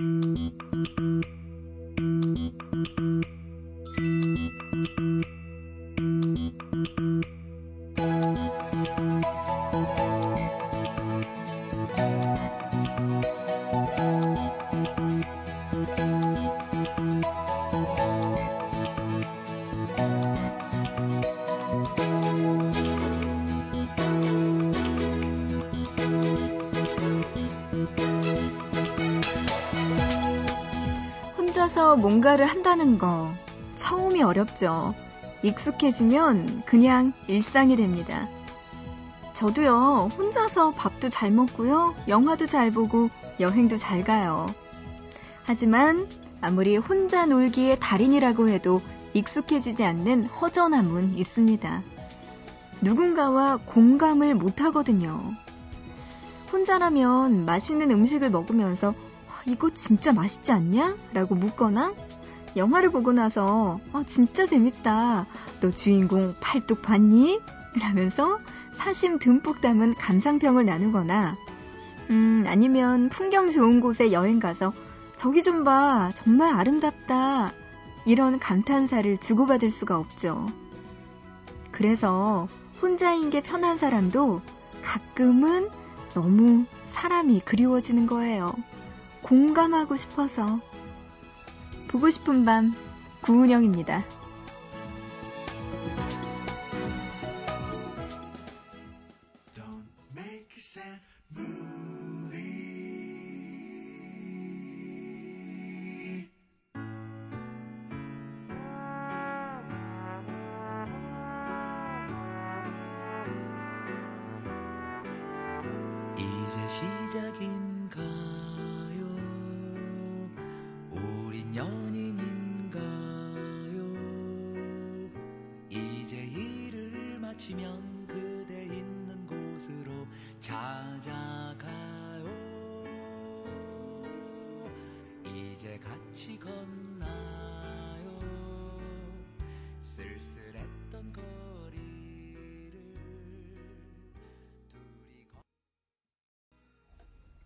혼 뭔가를 한다는 거 처음이 어렵죠. 익숙해지면 그냥 일상이 됩니다. 저도요, 혼자서 밥도 잘 먹고요, 영화도 잘 보고, 여행도 잘 가요. 하지만 아무리 혼자 놀기의 달인이라고 해도 익숙해지지 않는 허전함은 있습니다. 누군가와 공감을 못 하거든요. 혼자라면 맛있는 음식을 먹으면서 이거 진짜 맛있지 않냐? 라고 묻거나 영화를 보고 나서 어, 진짜 재밌다. 너 주인공 팔뚝 봤니? 라면서 사심 듬뿍 담은 감상평을 나누거나 음, 아니면 풍경 좋은 곳에 여행 가서 저기 좀 봐. 정말 아름답다. 이런 감탄사를 주고받을 수가 없죠. 그래서 혼자인 게 편한 사람도 가끔은 너무 사람이 그리워지는 거예요. 공감하고 싶어서. 보고 싶은 밤, 구은영입니다. 연인인가요? 이제 일을 마치면 그대 있는 곳으로 찾아가요. 이제 같이 건나요? 쓸쓸했던 것.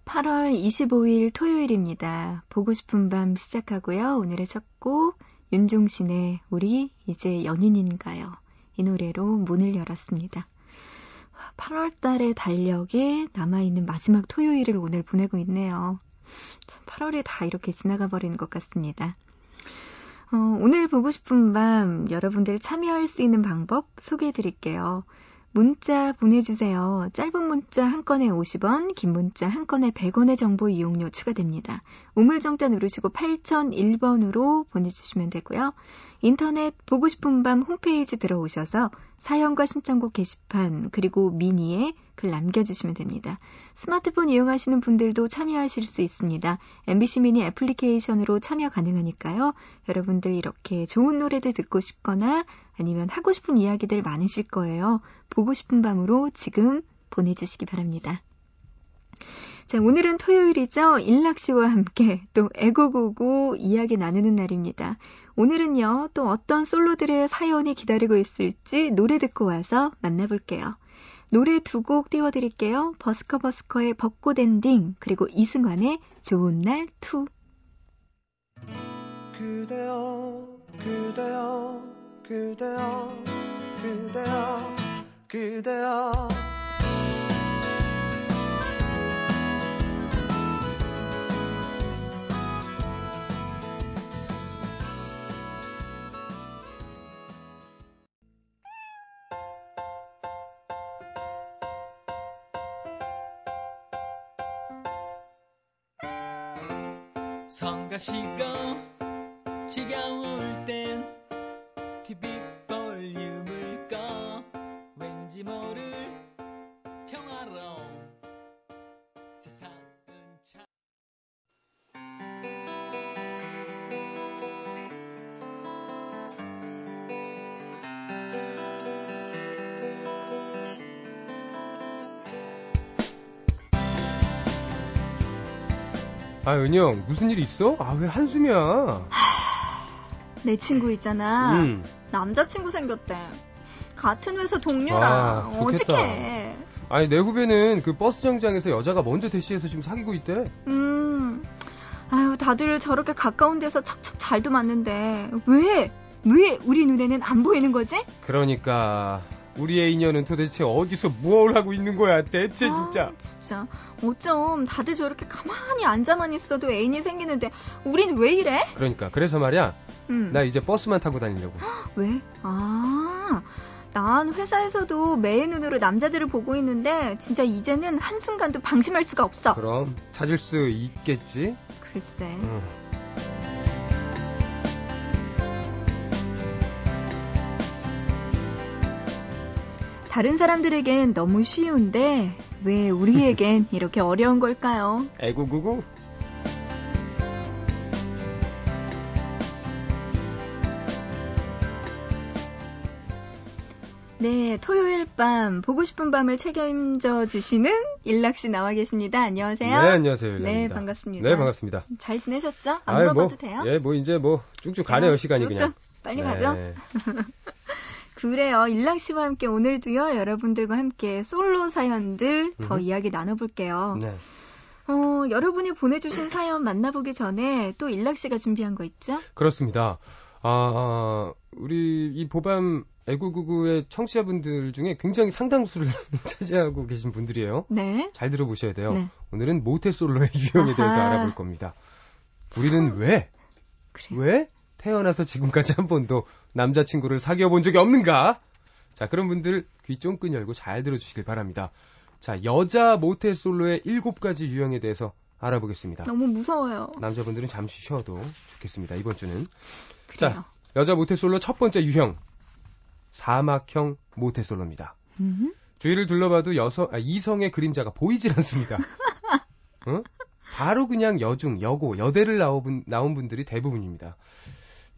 8월 25일 토요일입니다. 보고 싶은 밤 시작하고요. 오늘의 첫 곡 윤종신의 우리 이제 연인인가요? 이 노래로 문을 열었습니다. 8월 달의 달력에 남아있는 마지막 토요일을 오늘 보내고 있네요. 참 8월이 다 이렇게 지나가 버리는 것 같습니다. 어, 오늘 보고 싶은 밤 여러분들 참여할 수 있는 방법 소개해 드릴게요. 문자 보내주세요. 짧은 문자 한 건에 50원, 긴 문자 한 건에 100원의 정보 이용료 추가됩니다. 우물정자 누르시고 8001번으로 보내주시면 되고요. 인터넷 보고 싶은 밤 홈페이지 들어오셔서 사연과 신청곡 게시판 그리고 미니에 글 남겨주시면 됩니다. 스마트폰 이용하시는 분들도 참여하실 수 있습니다. MBC 미니 애플리케이션으로 참여 가능하니까요. 여러분들 이렇게 좋은 노래들 듣고 싶거나 아니면 하고 싶은 이야기들 많으실 거예요. 보고 싶은 밤으로 지금 보내주시기 바랍니다. 자, 오늘은 토요일이죠. 일락 씨와 함께 또 애고고고 이야기 나누는 날입니다. 오늘은요, 또 어떤 솔로들의 사연이 기다리고 있을지 노래 듣고 와서 만나볼게요. 노래 두 곡 띄워드릴게요. 버스커버스커의 벚꽃 엔딩, 그리고 이승환의 좋은 날 two. 그대여, 그대여, 그대여, 그대여, 그대여. 성가시고 지겨울 땐 TV 볼륨을 꺼. 왠지 모를 아, 은영, 무슨 일 있어? 아, 왜 한숨이야? 내 친구 있잖아. 음. 남자친구 생겼대. 같은 회사 동료라. 아, 어떡해. 아니, 내 후배는 그 버스 정장에서 여자가 먼저 대시해서 지금 사귀고 있대. 음. 아유, 다들 저렇게 가까운 데서 척척 잘도 맞는데 왜? 왜 우리 눈에는 안 보이는 거지? 그러니까 우리의 인연은 도대체 어디서 뭘 하고 있는 거야 대체 아, 진짜 진짜 어쩜 다들 저렇게 가만히 앉아만 있어도 애인이 생기는데 우린 왜 이래? 그러니까 그래서 말이야 음. 나 이제 버스만 타고 다니려고 왜? 아, 난 회사에서도 매의 눈으로 남자들을 보고 있는데 진짜 이제는 한순간도 방심할 수가 없어. 그럼 찾을 수 있겠지 글쎄. 응. 다른 사람들에겐 너무 쉬운데 왜 우리에겐 이렇게 어려운 걸까요? 에구구구 네, 토요일 밤 보고 싶은 밤을 책임져 주시는 일락 씨 나와 계십니다. 안녕하세요. 네 안녕하세요 네, 일락입니다. 반갑습니다. 네 반갑습니다 잘 지내셨죠? 안 아유, 물어봐도 뭐, 돼요? 예, 뭐 이제 뭐 쭉쭉 가네요 시간이 쭉쭉 그냥 빨리 네. 가죠. 그래요. 일락 씨와 함께 오늘도요, 여러분들과 함께 솔로 사연들 더 음흠. 이야기 나눠볼게요. 네. 어, 여러분이 보내주신 사연 만나보기 전에 또 일락 씨가 준비한 거 있죠? 그렇습니다. 아, 아, 우리 이 보밤 애구구구의 청취자분들 중에 굉장히 상당수를 차지하고 계신 분들이에요. 네. 잘 들어보셔야 돼요. 네. 오늘은 모태솔로의 유형에 대해서 아하. 알아볼 겁니다. 우리는 왜, 그래요. 왜 태어나서 지금까지 한 번도 남자친구를 사귀어 본 적이 없는가? 자, 그런 분들 귀 쫑긋 열고 잘 들어주시길 바랍니다. 자, 여자 모태 솔로의 일곱 가지 유형에 대해서 알아보겠습니다. 너무 무서워요. 남자분들은 잠시 쉬어도 좋겠습니다. 이번 주는. 그래요. 자, 여자 모태 솔로 첫 번째 유형. 사막형 모태 솔로입니다. 음? 주위를 둘러봐도 여성, 아, 이성의 그림자가 보이질 않습니다. 어? 바로 그냥 여중, 여고, 여대를 나온, 나온 분들이 대부분입니다.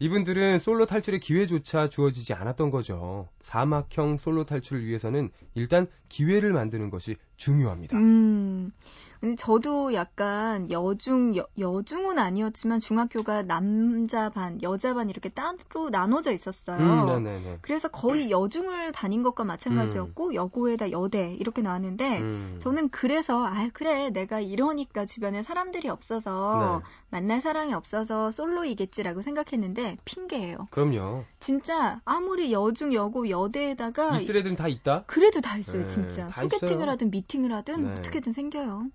이분들은 솔로 탈출의 기회조차 주어지지 않았던 거죠. 사막형 솔로 탈출을 위해서는 일단 기회를 만드는 것이 중요합니다. 음. 근데 저도 약간 여중, 여, 여중은 아니었지만 중학교가 남자 반, 여자 반 이렇게 따로 나눠져 있었어요. 음, 네네네. 그래서 거의 여중을 다닌 것과 마찬가지였고, 여고에다 여대 이렇게 나왔는데, 음. 저는 그래서, 아, 그래, 내가 이러니까 주변에 사람들이 없어서, 네. 만날 사람이 없어서 솔로이겠지라고 생각했는데, 핑계예요. 그럼요. 진짜, 아무리 여중, 여고, 여대에다가, 있을 애들은 다 있다? 그래도 다 있어요, 네, 진짜. 다 소개팅을 있어요. 하든 미 팅을 하든 네. 어떻게든 생겨요.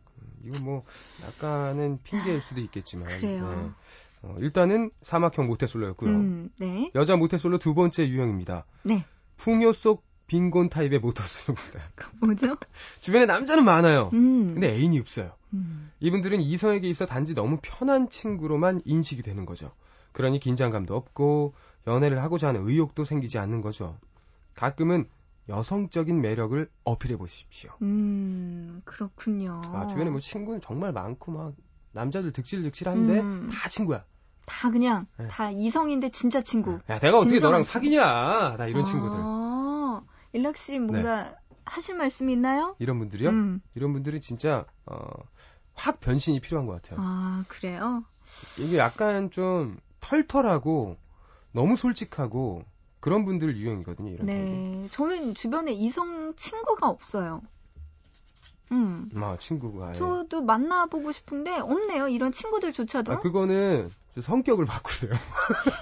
이거 뭐 약간은 핑계일 수도 있겠지만 그래요. 네. 어, 일단은 사막형 모태솔로였고요. 음, 네. 여자 모태솔로 두 번째 유형입니다. 네. 풍요 속 빈곤 타입의 모태솔로입니다. 그 뭐죠? 주변에 남자는 많아요. 음. 근데 애인이 없어요. 음. 이분들은 이성에게 있어 단지 너무 편한 친구로만 인식이 되는 거죠. 그러니 긴장감도 없고 연애를 하고자 하는 의욕도 생기지 않는 거죠. 가끔은 여성적인 매력을 어필해 보십시오. 음, 그렇군요. 아, 주변에 뭐 친구는 정말 많고 막 남자들 득실득실한데 음. 다 친구야. 다 그냥 네. 다 이성인데 진짜 친구. 야, 내가 어떻게 너랑. 사귀냐? 나 이런 친구들. 네. 아, 일락 씨 뭔가 하실 말씀 있나요? 이런 분들이요? 음. 이런 분들은 진짜 어, 확 변신이 필요한 것 같아요. 아, 그래요? 이게 약간 좀 털털하고 너무 솔직하고 그런 분들 유형이거든요. 이런. 네. 저는 주변에 이성 친구가 없어요. 음. 아, 친구가. 예. 저도 만나보고 싶은데 없네요. 이런 친구들조차도. 아, 그거는 저 성격을 바꾸세요.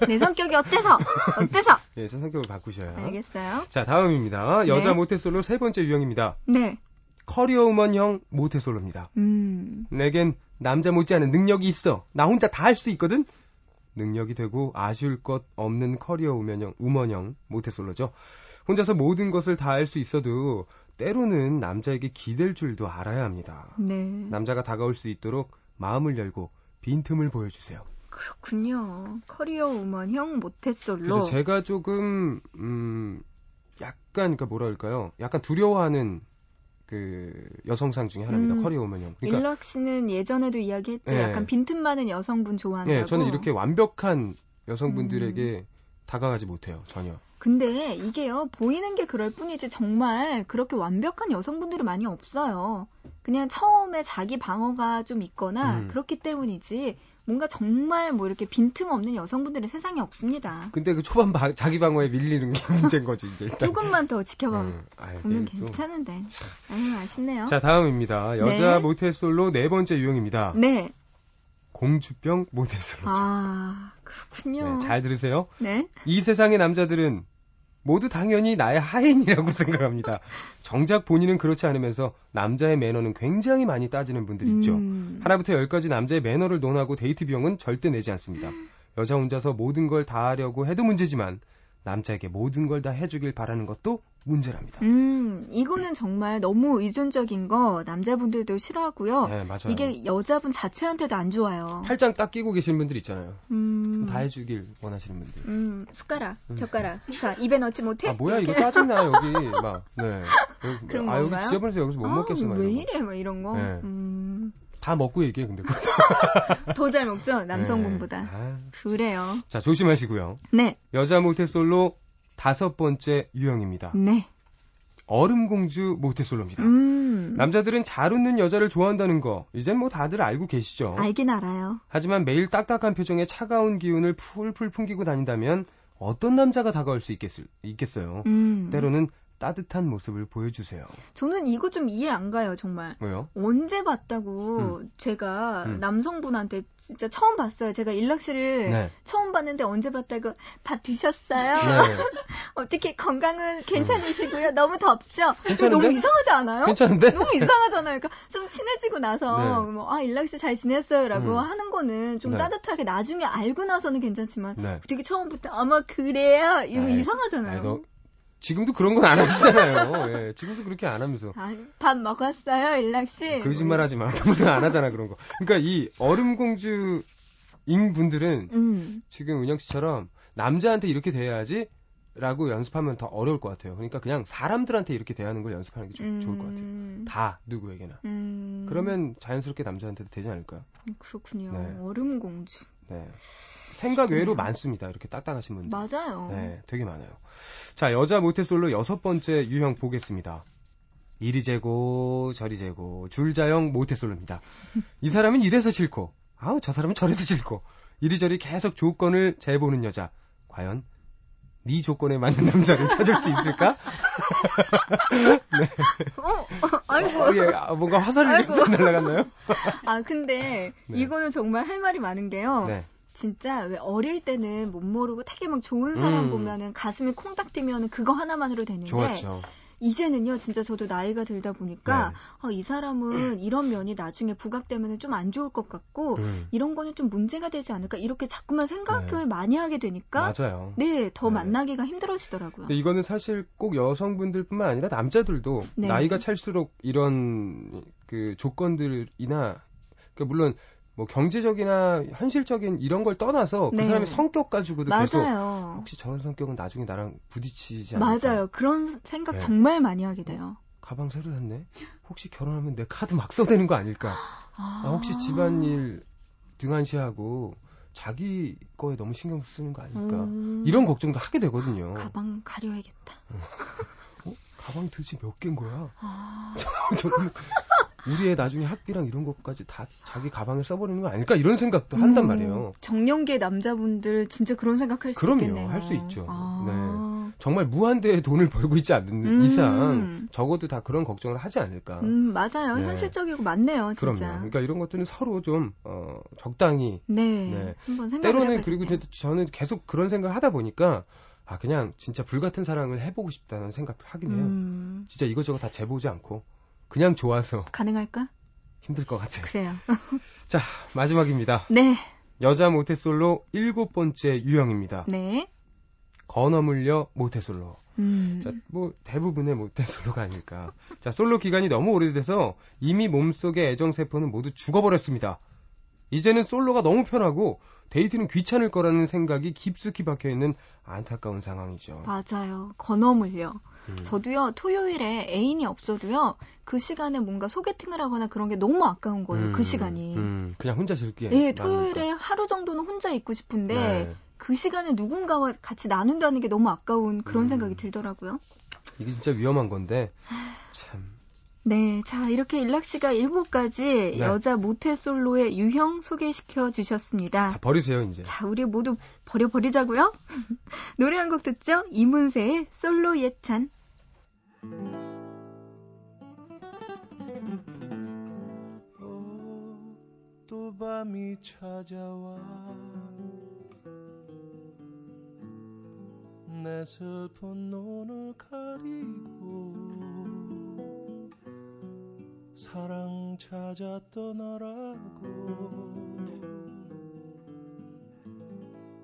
내 성격이 어때서? 어때서? 예, 저 성격을 바꾸셔야. 알겠어요. 자, 다음입니다. 여자 네. 모태솔로 세 번째 유형입니다. 네. 커리어 우먼형 모태솔로입니다. 음. 내겐 남자 못지않은 능력이 있어. 나 혼자 다 할 수 있거든. 능력이 되고 아쉬울 것 없는 커리어 우먼형, 우먼형 모태솔로죠. 혼자서 모든 것을 다 할 수 있어도 때로는 남자에게 기댈 줄도 알아야 합니다. 네. 남자가 다가올 수 있도록 마음을 열고 빈틈을 보여주세요. 그렇군요. 커리어 우먼형 모태솔로. 그래서 제가 조금 음 약간 그러니까 뭐랄까요? 약간 두려워하는 그 여성상 중에 하나입니다. 음. 커리어 우먼형. 그러니까 일락 씨는 예전에도 이야기했죠. 네. 약간 빈틈 많은 여성분 좋아한다고. 예, 저는 이렇게 완벽한 여성분들에게 음. 다가가지 못해요. 전혀. 근데 이게요, 보이는 게 그럴 뿐이지 정말 그렇게 완벽한 여성분들이 많이 없어요. 그냥 처음에 자기 방어가 좀 있거나 음. 그렇기 때문이지 뭔가 정말 뭐 이렇게 빈틈 없는 여성분들은 세상에 없습니다. 근데 그 초반 바- 자기 방어에 밀리는 게 문제인 거지 이제 일단. 조금만 더 지켜봐 음, 좀- 괜찮은데. 아유, 아쉽네요. 자 다음입니다. 여자 네. 모태솔로 네 번째 유형입니다. 네. 공주병 모태솔로죠. 아, 그렇군요. 네, 잘 들으세요. 네. 이 세상의 남자들은 모두 당연히 나의 하인이라고 생각합니다. 정작 본인은 그렇지 않으면서 남자의 매너는 굉장히 많이 따지는 분들이 있죠. 음. 하나부터 열까지 남자의 매너를 논하고 데이트 비용은 절대 내지 않습니다. 여자 혼자서 모든 걸 다 하려고 해도 문제지만 남자에게 모든 걸 다 해주길 바라는 것도 문제랍니다. 음, 이거는 정말 너무 의존적인 거 남자분들도 싫어하고요. 네, 맞아요. 이게 여자분 자체한테도 안 좋아요. 팔짱 딱 끼고 계신 분들 있잖아요. 음, 다 해주길 원하시는 분들. 음, 숟가락, 젓가락. 자, 입에 넣지 못해? 아 뭐야 이거 짜증나 여기 막 네. 여기, 그런 아 여기 건가요? 지저분해서 여기서 못 아, 먹겠어 막 왜. 이래? 막 이런 거. 네. 음, 다 먹고 얘기해 근데. 더 잘 먹죠? 남성분보다. 네. 아, 그래요. 자 조심하시고요. 네, 여자 모태솔로 다섯 번째 유형입니다. 네. 얼음공주 모태솔로입니다. 음, 남자들은 잘 웃는 여자를 좋아한다는 거 이젠 뭐 다들 알고 계시죠. 알긴 알아요. 하지만 매일 딱딱한 표정에 차가운 기운을 풀풀 풍기고 다닌다면 어떤 남자가 다가올 수 있겠, 있겠어요. 음, 때로는 따뜻한 모습을 보여주세요. 저는 이거 좀 이해 안 가요, 정말. 왜요? 언제 봤다고 제가 음. 남성분한테 진짜 처음 봤어요. 제가 일락씨를 네. 처음 봤는데 언제 봤다고 밥 드셨어요? 네. 어떻게 건강은 괜찮으시고요? 너무 덥죠? 너무 이상하지 않아요? 괜찮은데? 너무 이상하잖아요. 그러니까 좀 친해지고 나서 네. 뭐, 아 일락씨 잘 지냈어요라고 음. 하는 거는 좀 네. 따뜻하게 나중에 알고 나서는 괜찮지만 네. 어떻게 처음부터 아마 그래요? 이거 아이, 이상하잖아요. 아이, 너 지금도 그런 건 안 하시잖아요. 예, 지금도 그렇게 안 하면서. 아, 밥 먹었어요, 일락 씨? 거짓말 하지 마. 평소에 안 하잖아, 그런 거. 그러니까 이 얼음공주인 분들은 음. 지금 은영 씨처럼 남자한테 이렇게 대해야지 라고 연습하면 더 어려울 것 같아요. 그러니까 그냥 사람들한테 이렇게 대하는 걸 연습하는 게 좀 좋을 것 같아요. 음. 다 누구에게나. 음. 그러면 자연스럽게 남자한테도 되지 않을까요? 그렇군요. 네. 얼음 공주. 네. 생각 외로 쉽네요. 많습니다. 이렇게 딱딱하신 분들. 맞아요. 네, 되게 많아요. 자, 여자 모태솔로 여섯 번째 유형 보겠습니다. 이리 재고 저리 재고 줄자형 모태솔로입니다. 이 사람은 이래서 싫고, 아우 저 사람은 저래서 싫고, 이리저리 계속 조건을 재보는 여자. 과연 네 조건에 맞는 남자를 찾을 수 있을까? 어, 어, 아이고. 어, 예, 아, 뭔가 화살이 아이고. 날아갔나요? 아, 근데 네. 이거는 정말 할 말이 많은 게요. 네. 진짜 왜 어릴 때는 못 모르고 되게 막 좋은 사람 음. 보면은 가슴이 콩닥 뛰면은 그거 하나만으로 되는데 좋았죠. 이제는요 진짜 저도 나이가 들다 보니까 네. 아, 이 사람은 이런 면이 나중에 부각되면은 좀안 좋을 것 같고 음, 이런 거는 좀 문제가 되지 않을까 이렇게 자꾸만 생각을 네. 많이 하게 되니까 맞아요. 네 더 네. 만나기가 힘들어지더라고요. 근데 이거는 사실 꼭 여성분들뿐만 아니라 남자들도 네. 나이가 찰수록 이런 그 조건들이나 그 물론 뭐 경제적이나 현실적인 이런 걸 떠나서 그 네. 사람의 성격 가지고도 계속 맞아요. 혹시 저런 성격은 나중에 나랑 부딪히지 않을까? 맞아요. 그런 생각 네. 정말 많이 하게 돼요. 가방 새로 샀네. 혹시 결혼하면 내 카드 막 써대는 거 아닐까? 아, 아, 혹시 집안일 등한시하고 자기 거에 너무 신경 쓰는 거 아닐까? 음, 이런 걱정도 하게 되거든요. 가방 가려야겠다. 어? 가방 도대체 몇 개인 거야? 아, 저는 우리의 나중에 학비랑 이런 것까지 다 자기 가방에 써버리는 거 아닐까 이런 생각도 한단 음, 말이에요. 정년계 남자분들 진짜 그런 생각할 수 그럼요, 있겠네요. 할 수 있죠. 아, 정말 무한대의 돈을 벌고 있지 않는 음. 이상 적어도 다 그런 걱정을 하지 않을까. 음, 맞아요. 네. 현실적이고 맞네요, 그럼요. 진짜. 그러니까 이런 것들은 서로 좀 어, 적당히 네, 네. 한번 생각을 때로는. 그리고 저- 저는 계속 그런 생각을 하다 보니까 아 그냥 진짜 불 같은 사랑을 해보고 싶다는 생각도 하긴 해요. 음, 진짜 이것저것 다 재보지 않고 그냥 좋아서 가능할까? 힘들 것 같아요. 그래요. 자 마지막입니다. 네, 여자 모태솔로 일곱 번째 유형입니다. 네. 건어물려 모태솔로. 음, 자, 뭐 대부분의 모태솔로가 아닐까. 자, 솔로 기간이 너무 오래돼서 이미 몸속의 애정 세포는 모두 죽어버렸습니다. 이제는 솔로가 너무 편하고 데이트는 귀찮을 거라는 생각이 깊숙이 박혀 있는 안타까운 상황이죠. 맞아요. 건어물려. 음. 저도요, 토요일에 애인이 없어도요, 그 시간에 뭔가 소개팅을 하거나 그런 게 너무 아까운 거예요, 그 음, 시간이. 음, 그냥 혼자 즐기게. 예, 나누니까. 토요일에 하루 정도는 혼자 있고 싶은데, 네. 그 시간에 누군가와 같이 나눈다는 게 너무 아까운 그런 음. 생각이 들더라고요. 이게 진짜 위험한 건데 참. 네, 자, 이렇게 일락 씨가 일곱 가지 네. 여자 모태 솔로의 유형 소개시켜 다 주셨습니다. 버리세요 이제. 자, 우리 모두 버려 버리자고요. 노래 한 곡 듣죠? 이문세의 솔로 예찬. 또그 밤이 찾아와 내 슬픈 눈을 가리고 사랑 찾아 떠나라고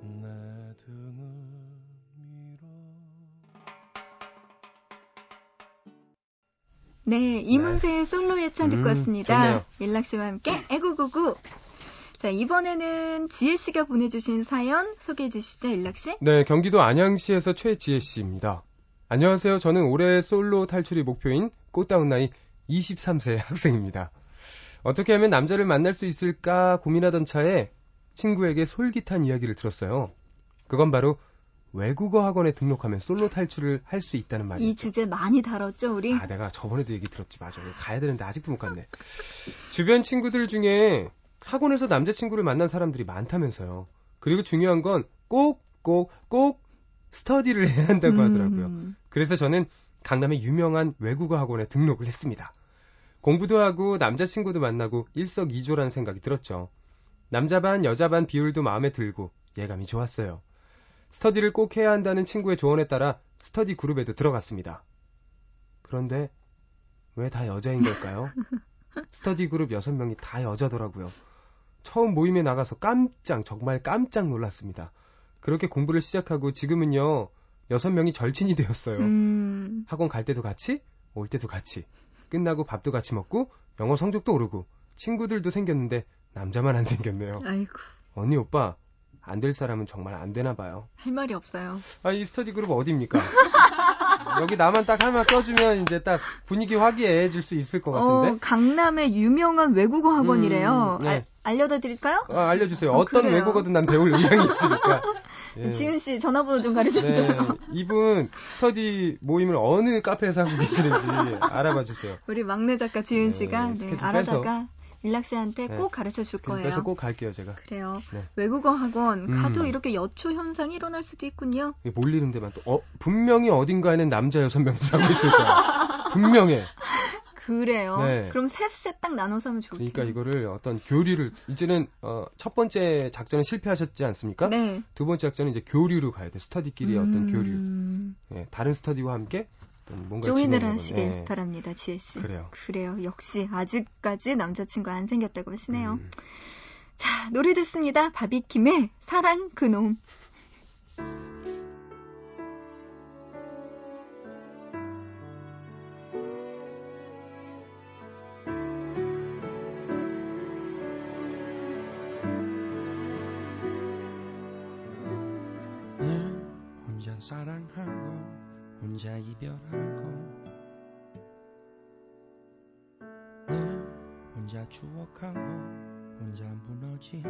내 등을 밀어 네, 이문세의 솔로 예찬 듣고 음, 왔습니다. 일락 씨와 함께 애구구구. 자, 이번에는 지혜 씨가 보내주신 사연 소개해 주시죠, 일락 씨. 네, 경기도 안양시에서 최지혜 씨입니다. 안녕하세요. 저는 올해 솔로 탈출이 목표인 꽃다운 나이 23세 학생입니다. 어떻게 하면 남자를 만날 수 있을까 고민하던 차에 친구에게 솔깃한 이야기를 들었어요. 그건 바로 외국어 학원에 등록하면 솔로 탈출을 할 수 있다는 이 말이죠. 주제 많이 다뤘죠, 우리? 아, 내가 저번에도 얘기 들었지. 맞아. 가야 되는데 아직도 못 갔네. 주변 친구들 중에 학원에서 남자친구를 만난 사람들이 많다면서요. 그리고 중요한 건 꼭, 꼭, 꼭 스터디를 해야 한다고 하더라고요. 음, 그래서 저는 강남의 유명한 외국어 학원에 등록을 했습니다. 공부도 하고 남자친구도 만나고 일석이조라는 생각이 들었죠. 남자 반, 여자 반 비율도 마음에 들고 예감이 좋았어요. 스터디를 꼭 해야 한다는 친구의 조언에 따라 스터디 그룹에도 들어갔습니다. 그런데 왜 다 여자인 걸까요? 스터디 그룹 6명이 다 여자더라고요. 처음 모임에 나가서 깜짝, 정말 깜짝 놀랐습니다. 그렇게 공부를 시작하고 지금은요, 6명이 절친이 되었어요. 음, 학원 갈 때도 같이, 올 때도 같이. 끝나고 밥도 같이 먹고, 영어 성적도 오르고, 친구들도 생겼는데, 남자만 안 생겼네요. 아이고, 언니, 오빠, 안 될 사람은 정말 안 되나 봐요. 할 말이 없어요. 아, 이 스터디 그룹 어디입니까? 여기 나만 딱 하나 껴주면 이제 딱 분위기 화기애애해질 수 있을 것 어, 같은데? 강남의 유명한 외국어 학원이래요. 음, 네. 알- 알려다 드릴까요? 아, 알려주세요. 어, 어떤 그래요. 외국어든 난 배울 의향이 있으니까. 예. 지은 씨 전화번호 좀 가르쳐 네, 주세요. 이분 스터디 모임을 어느 카페에서 하고 계시는지 알아봐 주세요. 우리 막내 작가 지은 네, 씨가 네, 알아다가 일락 씨한테 네. 꼭 가르쳐 줄 거예요. 그래서 꼭 갈게요, 제가. 그래요. 네. 외국어 학원 음. 가도 이렇게 여초 현상이 일어날 수도 있군요. 몰리는 데만 또, 어, 분명히 어딘가에는 남자 여섯 명이 살고 있을 거야. 분명해. 그래요. 네. 그럼 셋셋 딱 나눠서 하면 좋겠네요. 그러니까 이거를 어떤 교류를, 이제는, 어, 첫 번째 작전은 실패하셨지 않습니까? 네. 두 번째 작전은 이제 교류로 가야 돼. 스터디끼리의 어떤 교류. 음, 예, 다른 스터디와 함께 뭔가 조인을 하시길 예. 바랍니다, 지혜 씨. 그래요. 그래요. 역시 아직까지 남자친구 안 생겼다고 하시네요. 음. 자, 노래 듣습니다. 바비킴의 사랑 그놈. 사랑하고 혼자 이별하고 늘 혼자 추억하고 혼자 무너지고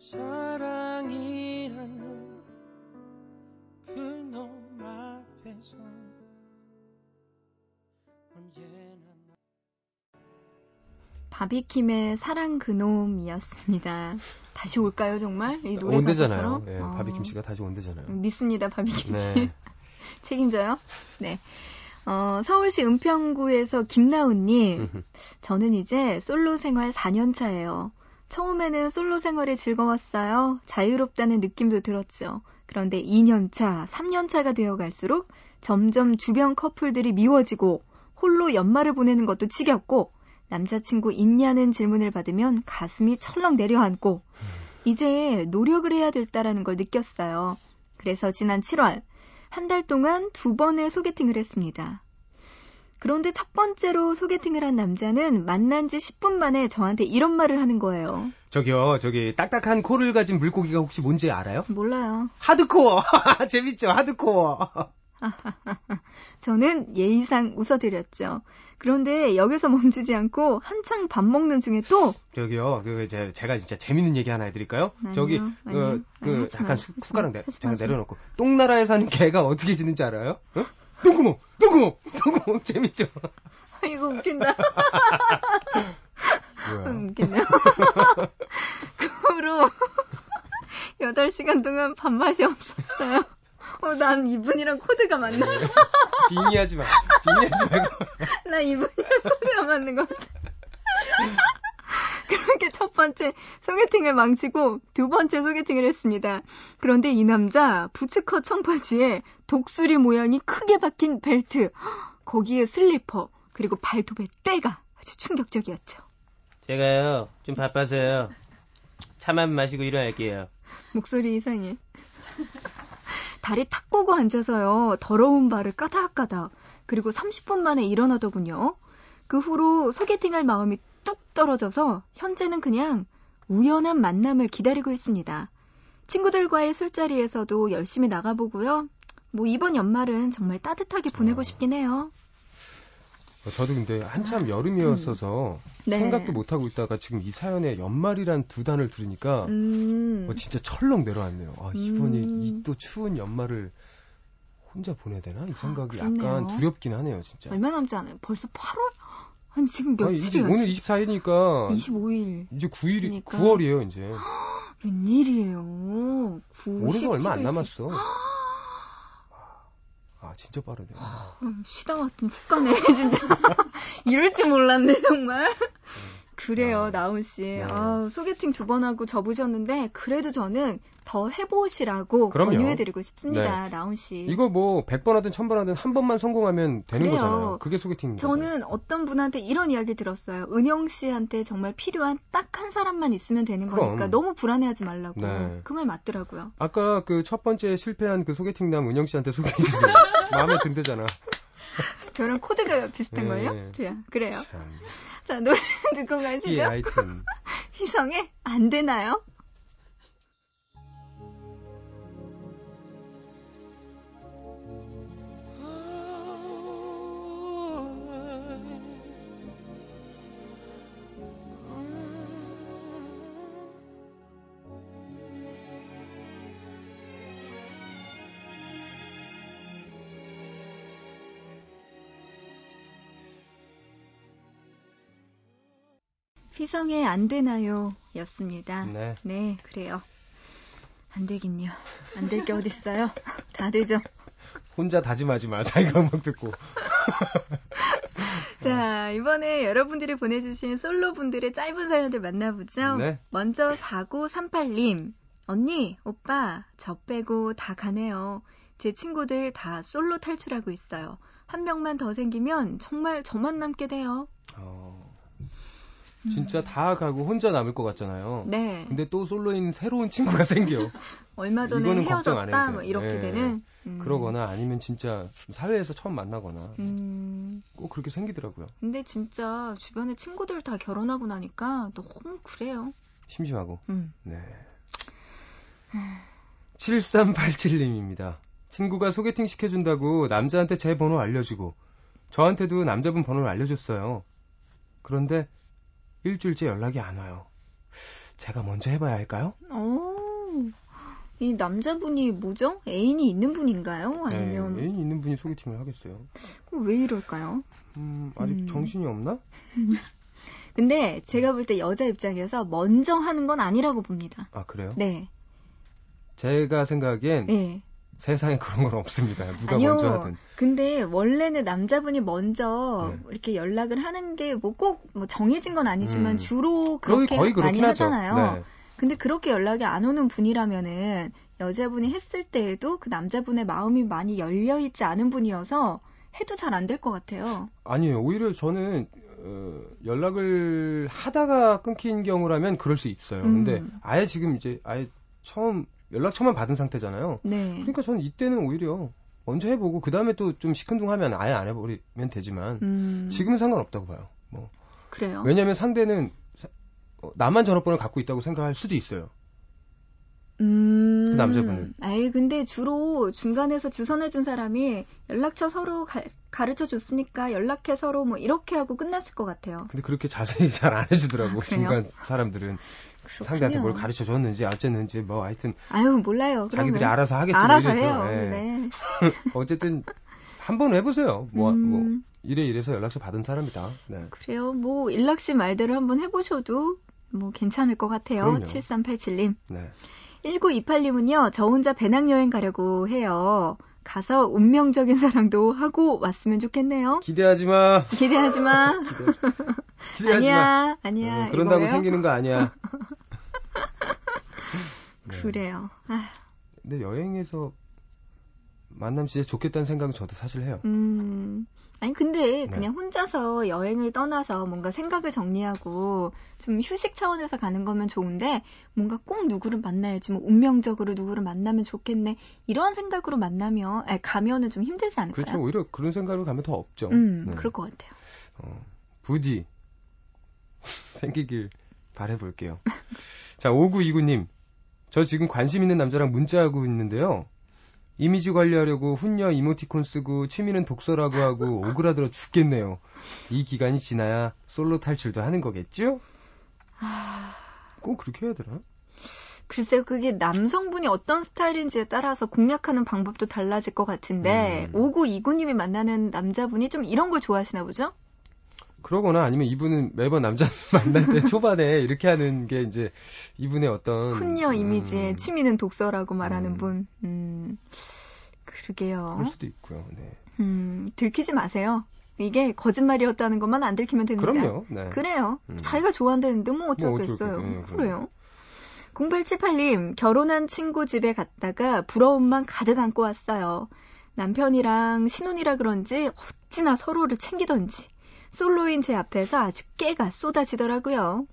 사랑이라는 그놈 앞에서 언제나 바비킴의 사랑 그놈이었습니다. 다시 올까요, 정말? 이 노래 온대잖아요. 예, 어, 바비킴 씨가 다시 온대잖아요. 믿습니다, 바비킴 네. 씨. 책임져요? 네. 어, 서울시 은평구에서 김나훈님, 저는 이제 솔로 생활 4년 차예요. 처음에는 솔로 생활이 즐거웠어요. 자유롭다는 느낌도 들었죠. 그런데 2년 차, 3년 차가 되어 갈수록 점점 주변 커플들이 미워지고 홀로 연말을 보내는 것도 지겹고 남자친구 있냐는 질문을 받으면 가슴이 철렁 내려앉고 이제 노력을 해야 될다라는 걸 느꼈어요. 그래서 지난 7월 한 달 동안 두 번의 소개팅을 했습니다. 그런데 첫 번째로 소개팅을 한 남자는 만난 지 10분 만에 저한테 이런 말을 하는 거예요. 저기요, 저기 딱딱한 코를 가진 물고기가 혹시 뭔지 알아요? 몰라요. 하드코어! 재밌죠, 하드코어! 저는 예의상 웃어드렸죠. 그런데 여기서 멈추지 않고 한창 밥 먹는 중에 또 저기요, 그, 제, 제가 진짜 재밌는 얘기 하나 해드릴까요? 아니요, 저기. 그, 그, 하지 잠깐 마, 수- 숟가락 마, 내, 마세요. 내려놓고, 똥나라에 사는 개가 어떻게 짖는지 알아요? 어? 똥구멍! 똥구멍! 똥구멍! 재밌죠? 이거 웃긴다. 음, 웃긴데요. 그 후로 8시간 동안 밥맛이 없었어요. 어, 난 이분이랑 코드가 맞나? 빙의하지 마. 빙의하지 말고. 나 이분이랑 코드가 맞는 것 같아. 번째 소개팅을 망치고 두 번째 소개팅을 했습니다. 그런데 이 남자 부츠컷 청바지에 독수리 모양이 크게 박힌 벨트, 거기에 슬리퍼, 그리고 발톱에 때가 아주 충격적이었죠. 제가요, 좀 바빠서요. 차만 마시고 일어날게요. 목소리 이상해. 다리 탁 꼬고 앉아서요. 더러운 발을 까닥까닥. 그리고 30분 만에 일어나더군요. 그 후로 소개팅할 마음이 뚝 떨어져서 현재는 그냥 우연한 만남을 기다리고 있습니다. 친구들과의 술자리에서도 열심히 나가보고요. 뭐 이번 연말은 정말 따뜻하게 보내고 어. 싶긴 해요. 어, 저도 근데 한참 여름이었어서 네. 생각도 못 하고 있다가 지금 이 사연에 연말이란 두 단을 들으니까 음. 어, 진짜 철렁 내려왔네요. 아, 이번이 음. 이또 추운 연말을 혼자 보내야 되나? 이 생각이 그렇네요. 약간 두렵긴 하네요, 진짜. 얼마 남지 않아요. 벌써 8월? 아니 지금 며칠이야? 오늘 24일이니까 25일. 이제 9일이 그러니까. 9월이에요, 이제. 웬일이에요. 9, 올해가 얼마 안 11, 남았어. 아, 진짜 빠르네. 음, 쉬다 왔더니 훅 가네, 진짜. 이럴 줄 몰랐네, 정말. 그래요, 아, 나훈 씨. 네. 아, 소개팅 두 번 하고 접으셨는데, 그래도 저는 더 해보시라고 그럼요. 권유해드리고 싶습니다, 나훈 씨. 이거 뭐 100번 하든 1000번 하든 한 번만 성공하면 되는 그래요. 거잖아요. 그게 소개팅인 거죠. 저는 어떤 분한테 이런 이야기 들었어요. 은영 씨한테 정말 필요한 딱 한 사람만 있으면 되는 그럼. 거니까 너무 불안해하지 말라고. 네. 그말 맞더라고요. 아까 그 첫 번째 실패한 그 소개팅남 은영 씨한테 소개해 주세요. 마음에 든대잖아. 저랑 코드가 비슷한걸요? 네. 자, 그래요. 참. 자, 노래 듣고 예, 가시죠. 하여튼. 희성의 안 되나요? 희성의 안 되나요? 였습니다. 네. 네, 그래요. 안 되긴요. 안 될 게 어딨어요. 다 되죠. 혼자 다짐하지 마. 자기가 음악 듣고. 자, 이번에 여러분들이 보내주신 솔로분들의 짧은 사연들 만나보죠. 네. 먼저 4938님. 언니, 오빠, 저 빼고 다 가네요. 제 친구들 다 솔로 탈출하고 있어요. 한 명만 더 생기면 정말 저만 남게 돼요. 어, 진짜 다 가고 혼자 남을 것 같잖아요. 네. 근데 또 솔로인 새로운 친구가 생겨. 얼마 전에 헤어졌다. 뭐 이렇게 네. 되는. 음. 그러거나 아니면 진짜 사회에서 처음 만나거나 음, 꼭 그렇게 생기더라고요. 근데 진짜 주변에 친구들 다 결혼하고 나니까 너무 그래요. 심심하고. 음. 네. 7387님입니다. 친구가 소개팅 시켜준다고 남자한테 제 번호 알려주고 저한테도 남자분 번호를 알려줬어요. 그런데 일주일째 연락이 안 와요. 제가 먼저 해봐야 할까요? 오, 이 남자분이 뭐죠? 애인이 있는 분인가요? 아니면 네, 애인 있는 분이 소개팅을 하겠어요. 왜 이럴까요? 음, 아직 음. 정신이 없나? 근데 제가 볼 때 여자 입장에서 먼저 하는 건 아니라고 봅니다. 아, 그래요? 네, 제가 생각엔 네. 세상에 그런 건 없습니다. 누가 아니요. 먼저 하든. 근데 원래는 남자분이 먼저 네. 이렇게 연락을 하는 게 뭐꼭뭐 정해진 건 아니지만 음. 주로 그렇게 많이 하죠. 하잖아요. 네. 근데 그렇게 연락이 안 오는 분이라면은 여자분이 했을 때에도 그 남자분의 마음이 많이 열려 있지 않은 분이어서 해도 잘 안 될 것 같아요. 아니에요. 오히려 저는 어, 연락을 하다가 끊긴 경우라면 그럴 수 있어요. 음. 근데 아예 지금 이제 아예 처음 연락처만 받은 상태잖아요. 네. 그러니까 저는 이때는 오히려 먼저 해보고 그 다음에 또 좀 시큰둥하면 아예 안 해버리면 되지만 음, 지금은 상관없다고 봐요. 뭐 그래요. 왜냐하면 상대는 사- 어, 나만 전화번호를 갖고 있다고 생각할 수도 있어요. 음. 그 남자분은. 아이, 근데 주로 중간에서 주선해 준 사람이 연락처 서로 가, 르쳐 줬으니까 연락해 서로 뭐 이렇게 하고 끝났을 것 같아요. 근데 그렇게 자세히 잘 안 해주더라고 아? 중간 사람들은 그렇군요. 상대한테 뭘 가르쳐 줬는지 어쨌는지 뭐 하여튼 아유, 몰라요. 자기들이. 알아서 하겠지 뭐 알아서 이래서. 해요. 예. 네. 어쨌든 한번 해보세요. 뭐, 음. 뭐 이래 이래서 연락처 받은 사람이다. 네. 그래요. 뭐, 일락 씨 말대로 한번 해보셔도 뭐 괜찮을 것 같아요. 그럼요. 7387님. 네. 1928님은요, 저 혼자 배낭여행 가려고 해요. 가서 운명적인 사랑도 하고 왔으면 좋겠네요. 기대하지 마. 기대하지 마. 기대하지 마. 아니야, 아니야. 어, 그런다고 이거예요? 생기는 거 아니야. 네. 그래요. 아, 근데 여행에서 만남 진짜 좋겠다는 생각은 저도 사실 해요. 음. 아니 근데 네. 그냥 혼자서 여행을 떠나서 뭔가 생각을 정리하고 좀 휴식 차원에서 가는 거면 좋은데 뭔가 꼭 누구를 만나야지 뭐 운명적으로 누구를 만나면 좋겠네 이런 생각으로 만나면 아니, 가면은 좀 힘들지 않을까요? 그렇죠. 오히려 그런 생각으로 가면 더 없죠. 음, 네. 그럴 것 같아요. 어, 부디 생기길 바래볼게요. 자, 5929님. 저 지금 관심 있는 남자랑 문자하고 있는데요. 이미지 관리하려고 훈녀 이모티콘 쓰고 취미는 독서라고 하고 오그라들어 죽겠네요. 이 기간이 지나야 솔로 탈출도 하는 거겠죠? 꼭 그렇게 해야 되나? 글쎄요, 그게 남성분이 어떤 스타일인지에 따라서 공략하는 방법도 달라질 것 같은데, 음. 5929님이 만나는 남자분이 좀 이런 걸 좋아하시나 보죠? 그러거나 아니면 이분은 매번 남자 만날 때 초반에 이렇게 하는 게 이제 이분의 어떤 훈녀 이미지에 음, 취미는 독서라고 말하는 음. 분. 음, 그러게요. 그럴 수도 있고요. 네. 음, 들키지 마세요. 이게 거짓말이었다는 것만 안 들키면 됩니다. 그럼요. 네. 그래요. 음. 자기가 좋아한다는데 뭐뭐 어쩌겠어요. 네, 그래요. 0878님, 결혼한 친구 집에 갔다가 부러움만 가득 안고 왔어요. 남편이랑 신혼이라 그런지 어찌나 서로를 챙기던지 솔로인 제 앞에서 아주 깨가 쏟아지더라고요.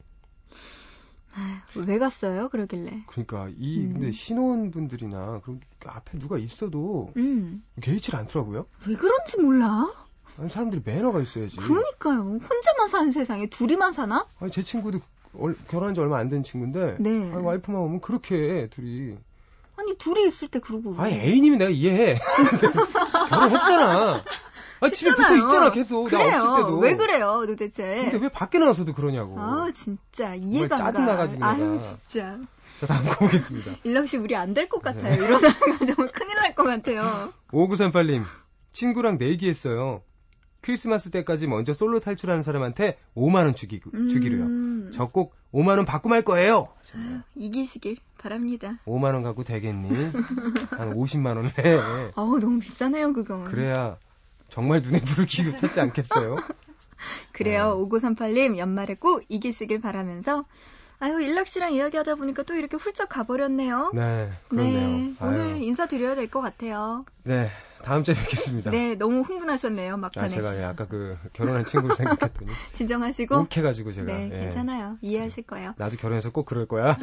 왜 갔어요? 그러길래. 그러니까 이 음. 근데 신혼분들이나 그럼 그 앞에 누가 있어도 음, 개의치를 않더라고요. 왜 그런지 몰라. 아니 사람들이 매너가 있어야지. 그러니까요. 혼자만 사는 세상에 둘이만 사나? 아니 제 친구도 얼- 결혼한 지 얼마 안 된 친구인데 네. 아니, 와이프만 오면 그렇게 해, 둘이. 아니 둘이 있을 때 그러고. 아니 애인이면 내가 이해해. 결혼했잖아. 아 집에 붙어. 있잖아 계속 나 그래요. 없을 때도. 왜 그래요, 도대체? 근데 왜 밖에 나와서도 그러냐고. 아 진짜 이해가 안 가. 짜증나가지고 아유. 진짜. 자 다음 거 보겠습니다. 일락 씨 우리 안 될것 네. 같아요. 이러다가 정말 큰일 날 것 같아요. 5938님 친구랑 내기했어요. 크리스마스 때까지 먼저 솔로 탈출하는 사람한테 5만 원 주기, 주기로요. 음, 저꼭 5만 원 받고 말 거예요. 이기시길 바랍니다. 5만 원 갖고 되겠니? 한 50만 원 해. 어우 너무 비싸네요 그건. 그래야 정말 눈에 불을 켜고 찾지 않겠어요? 그래요. 네. 5938님 연말에 꼭 이기시길 바라면서 아유 일락 씨랑 이야기하다 보니까 또 이렇게 훌쩍 가버렸네요. 네, 그렇네요. 네, 오늘 아유, 인사드려야 될 것 같아요. 네, 다음 주에 뵙겠습니다. 네, 너무 흥분하셨네요 아, 막판에. 제가 예, 아까 그 결혼한 친구를 생각했더니 진정하시고. 욱해가지고 제가 네, 예. 괜찮아요. 이해하실 거예요. 나도 결혼해서 꼭 그럴 거야.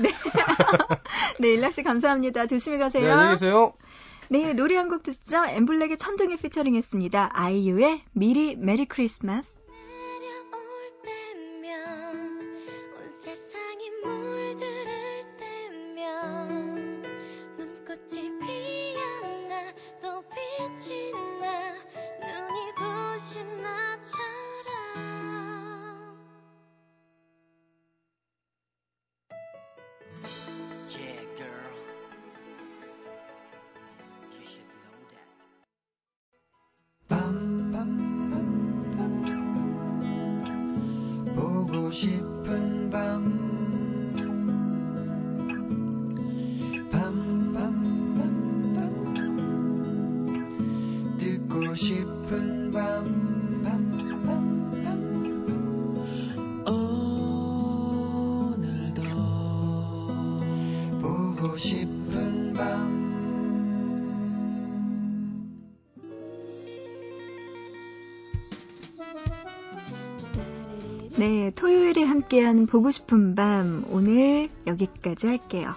네, 일락 씨 감사합니다. 조심히 네, 가세요. 안녕히 계세요. 네, 노래 한 곡 듣죠? 엠블랙의 천둥이 피처링했습니다. 아이유의 미리 메리 크리스마스. 네, 토요일에 함께하는 보고 싶은 밤 오늘 여기까지 할게요.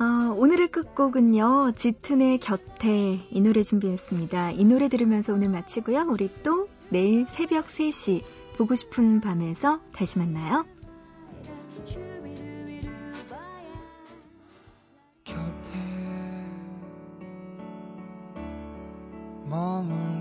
어, 오늘의 끝곡은요, 짙은의 곁에 이 노래 준비했습니다. 이 노래 들으면서 오늘 마치고요. 우리 또 내일 새벽 3시 보고 싶은 밤에서 다시 만나요. 곁에 머물